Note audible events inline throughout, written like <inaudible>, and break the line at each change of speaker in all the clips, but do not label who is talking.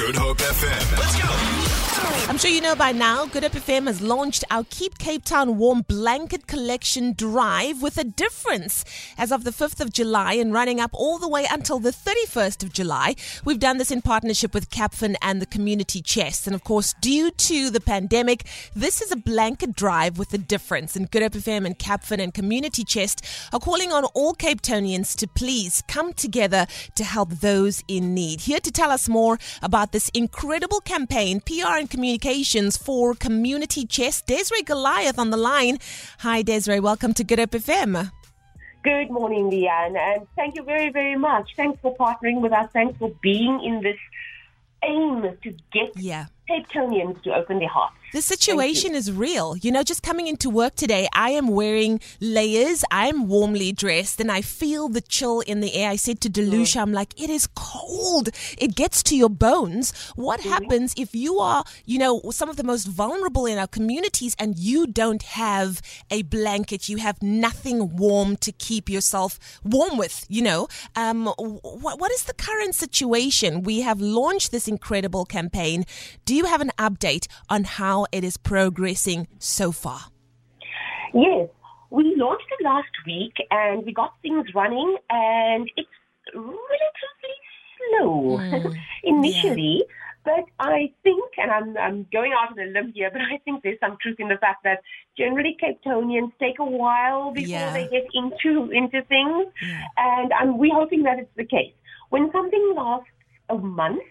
Good Hope FM. Let's go.
I'm sure you know by now, Good Hope FM has launched our Keep Cape Town Warm Blanket Collection Drive with a difference. As of the 5th of July and running up all the way until the 31st of July, we've done this in partnership with Capfin and the Community Chest. And of course, due to the pandemic, this is a blanket drive with a difference. And Good Hope FM and Capfin and Community Chest are calling on all Cape Townians to please come together to help those in need. Here to tell us more about this incredible campaign, PR and Communications for Community Chest. Desiré Goliath on the line. Hi, Desiré. Welcome to Good Hope FM.
Good morning, Leigh-Anne, and thank you very, very much. Thanks for partnering with us. Thanks for being in this aim to get
Yeah.
Cape Townians to open their hearts.
The situation is real. You know, just coming into work today, I am wearing layers. I'm warmly dressed and I feel the chill in the air. I said to Delusha, I'm like, it is cold. It gets to your bones. What happens if you are, you know, some of the most vulnerable in our communities and you don't have a blanket? You have nothing warm to keep yourself warm with, you know? Um, what, what is the current situation? We have launched this incredible campaign. Do you have an update on how it is progressing so far?
Yes, we launched it last week and we got things running, and it's relatively slow <laughs> initially. But I think, and I'm, I'm going out on a limb here, but I think there's some truth in the fact that generally Cape Townians take a while before
Yeah.
they get into into things, and um, we're hoping that it's the case. When something lasts a month,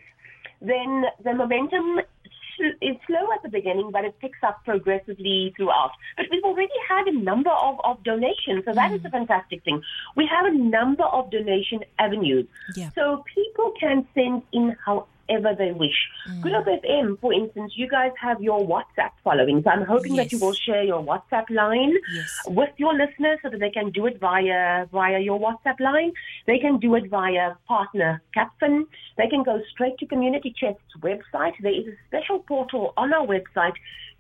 then the momentum slow at the beginning, but it picks up progressively throughout. But we've already had a number of, of donations, so that is a mm. fantastic thing. We have a number of donation avenues.
Yeah.
So people can send in however they wish. Mm. Good Hope FM, for instance, you guys have your WhatsApp following. So I'm hoping that you will share your WhatsApp line
Yes.
with your listeners so that they can do it via via your WhatsApp line. They can do it via partner Capfin. They can go straight to Community Chest's website. There is a special portal on our website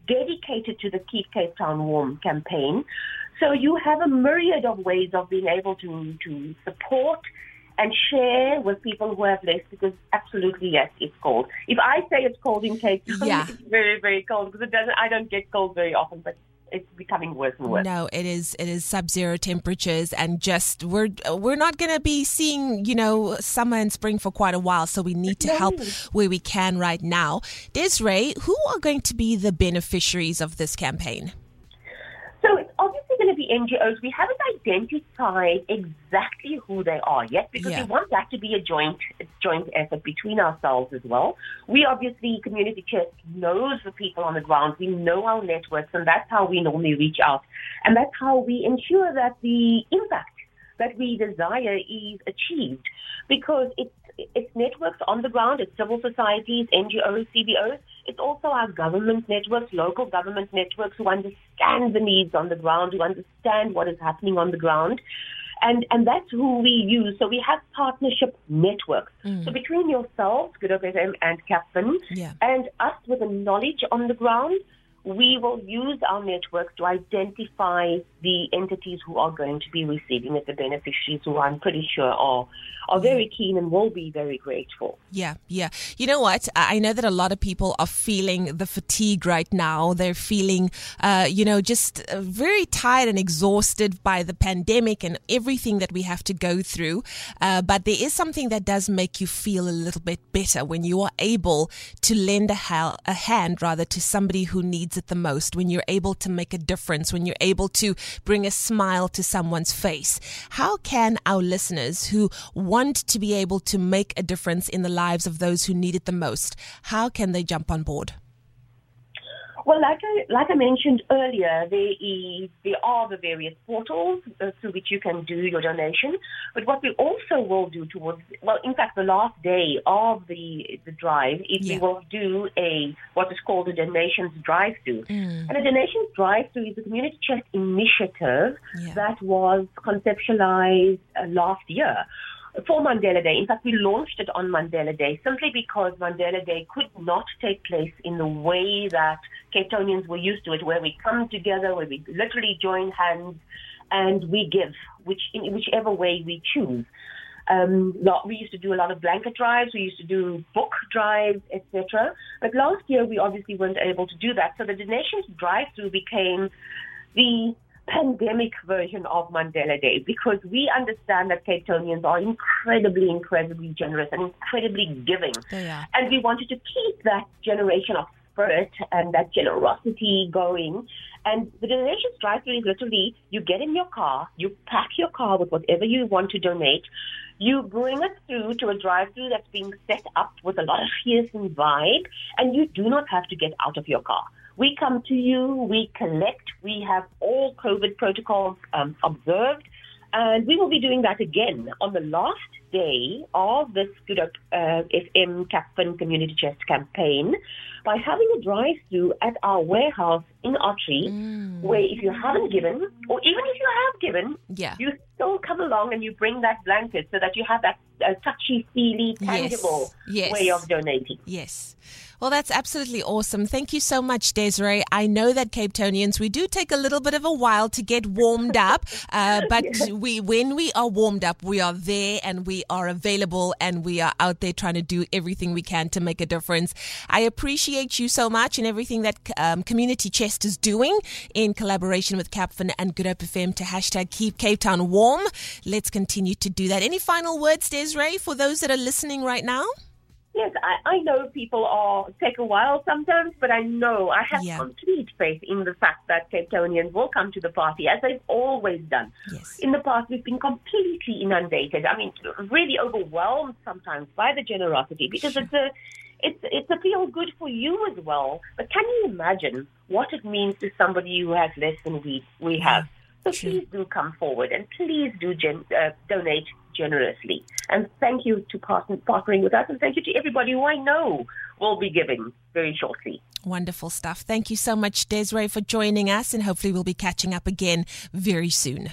dedicated to the Keep Cape Town Warm campaign. So you have a myriad of ways of being able to, to support and share with people who have less because absolutely yes, it's cold. If I say it's cold in Cape Town,
Yeah. <laughs>
it's very, very cold because it doesn't I don't get cold very often, but it's becoming worse and worse.
No, it is it is sub-zero temperatures and just we're we're not going to be seeing, you know, summer and spring for quite a while, so we need to help where we can right now. Desiré, who are going to be the beneficiaries of this campaign?
NGOs. We haven't identified exactly who they are yet because
Yeah.
we want that to be a joint joint effort between ourselves as well. We obviously Community Chest knows the people on the ground. We know our networks, and that's how we normally reach out, and that's how we ensure that the impact that we desire is achieved because it's it's networks on the ground, it's civil societies, NGOs, CBOs. It's also our government networks, local government networks who understand the needs on the ground, who understand what is happening on the ground. And, and that's who we use. So we have partnership networks. Hmm. So between yourselves, Good FM and Capfin,
Yeah.
and us with the knowledge on the ground, we will use our network to identify the entities who are going to be receiving it, the beneficiaries who I'm pretty sure are, are very keen and will be very grateful.
Yeah, yeah. You know what? I know that a lot of people are feeling the fatigue right now. They're feeling, uh, you know, just uh, very tired and exhausted by the pandemic and everything that we have to go through. Uh, but there is something that does make you feel a little bit better when you are able to lend a, ha- a hand, rather, to somebody who needs it the most. When you're able to make a difference, when you're able to bring a smile to someone's face. How can our listeners who want to be able to make a difference in the lives of those who need it the most, how can they jump on board?
Well, like I, like I mentioned earlier, there, is, there are the various portals uh, through which you can do your donation. But what we also will do towards, well, in fact, the last day of the the drive is
Yeah.
we will do a what is called a donations drive-through. And a donations drive-through is a community chest initiative
Yeah.
that was conceptualized uh, last year for Mandela Day. In fact, we launched it on Mandela Day simply because Mandela Day could not take place in the way that Cape Townians were used to it, where we come together, where we literally join hands and we give, which in whichever way we choose. Um, we used to do a lot of blanket drives. We used to do book drives, etc. But last year we obviously weren't able to do that. So the donations drive-through became the pandemic version of Mandela Day because we understand that Cape Townians are incredibly, incredibly generous and incredibly giving. And we wanted to keep that generation of spirit and that generosity going. And the donation drive through is literally you get in your car, you pack your car with whatever you want to donate, you bring it through to a drive through that's being set up with a lot of fearsome vibe, and you do not have to get out of your car. We come to you, we collect, we have all COVID protocols um, observed, and we will be doing that again on the last day of this Good Hope uh, FM CAPFIN Community Chest campaign by having a drive through at our warehouse in Ottery, mm. where if you haven't given, or even if you have given,
yeah.
you still come along and you bring that blanket so that you have that uh, touchy feely, tangible
yes. Yes.
way of donating.
Yes. Well, that's absolutely awesome. Thank you so much, Desiré. I know that Cape Townians, we do take a little bit of a while to get warmed up, <laughs> uh, but yes. we, when we are warmed up, we are there and we are available and we are out there trying to do everything we can to make a difference. I appreciate you so much and everything that um, Community Chest is doing in collaboration with CAPFIN and Good Hope FM to hashtag keep Cape Town warm. Let's continue to do that. Any final words, Desiré, for those that are listening right now?
Yes, I, I know people are take a while sometimes, but I know I have yeah. complete faith in the fact that Cape Townians will come to the party as they've always done.
Yes.
In the past, we've been completely inundated. I mean, really overwhelmed sometimes by the generosity because sure. it's a it's it's a feel good for you as well. But can you imagine what it means to somebody who has less than we we have? So sure. please do come forward and please do gen, uh, donate generously. And thank you to partner, partnering with us, and thank you to everybody who I know will be giving very shortly.
Wonderful stuff. Thank you so much, Desiré, for joining us, and hopefully we'll be catching up again very soon.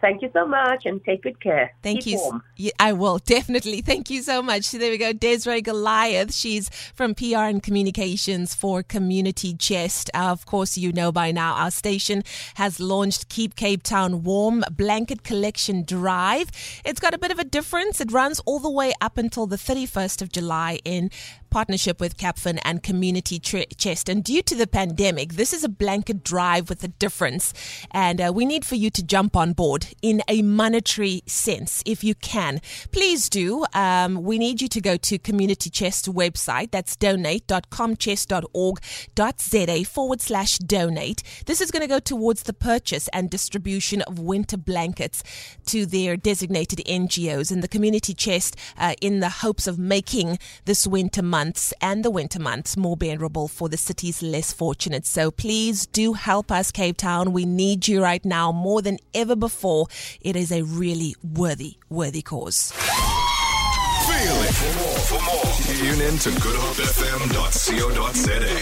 Thank you so much and take good care.
Thank
Keep
you. Yeah, I will <laughs> definitely. Thank you so much. There we go. Desiré Goliath. She's from PR and communications for Community Chest. Uh, of course, you know by now our station has launched Keep Cape Town Warm Blanket Collection Drive. It's got a bit of a difference. It runs all the way up until the 31st of July in partnership with CAPFIN and Community Chest. And due to the pandemic, this is a blanket drive with a difference. And uh, we need for you to jump on board in a monetary sense if you can. Please do. Um, we need you to go to Community Chest website. That's donate.comchest.org.za forward slash donate. This is going to go towards the purchase and distribution of winter blankets to their designated NGOs and the Community Chest uh, in the hopes of making this winter months and the winter months more bearable for the city's less fortunate. So please do help us, Cape Town. We need you right now more than ever before. It is a really worthy, worthy cause.
Feel it. For more, for more, tune in to goodhopefm.co.za.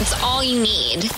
It's all you need.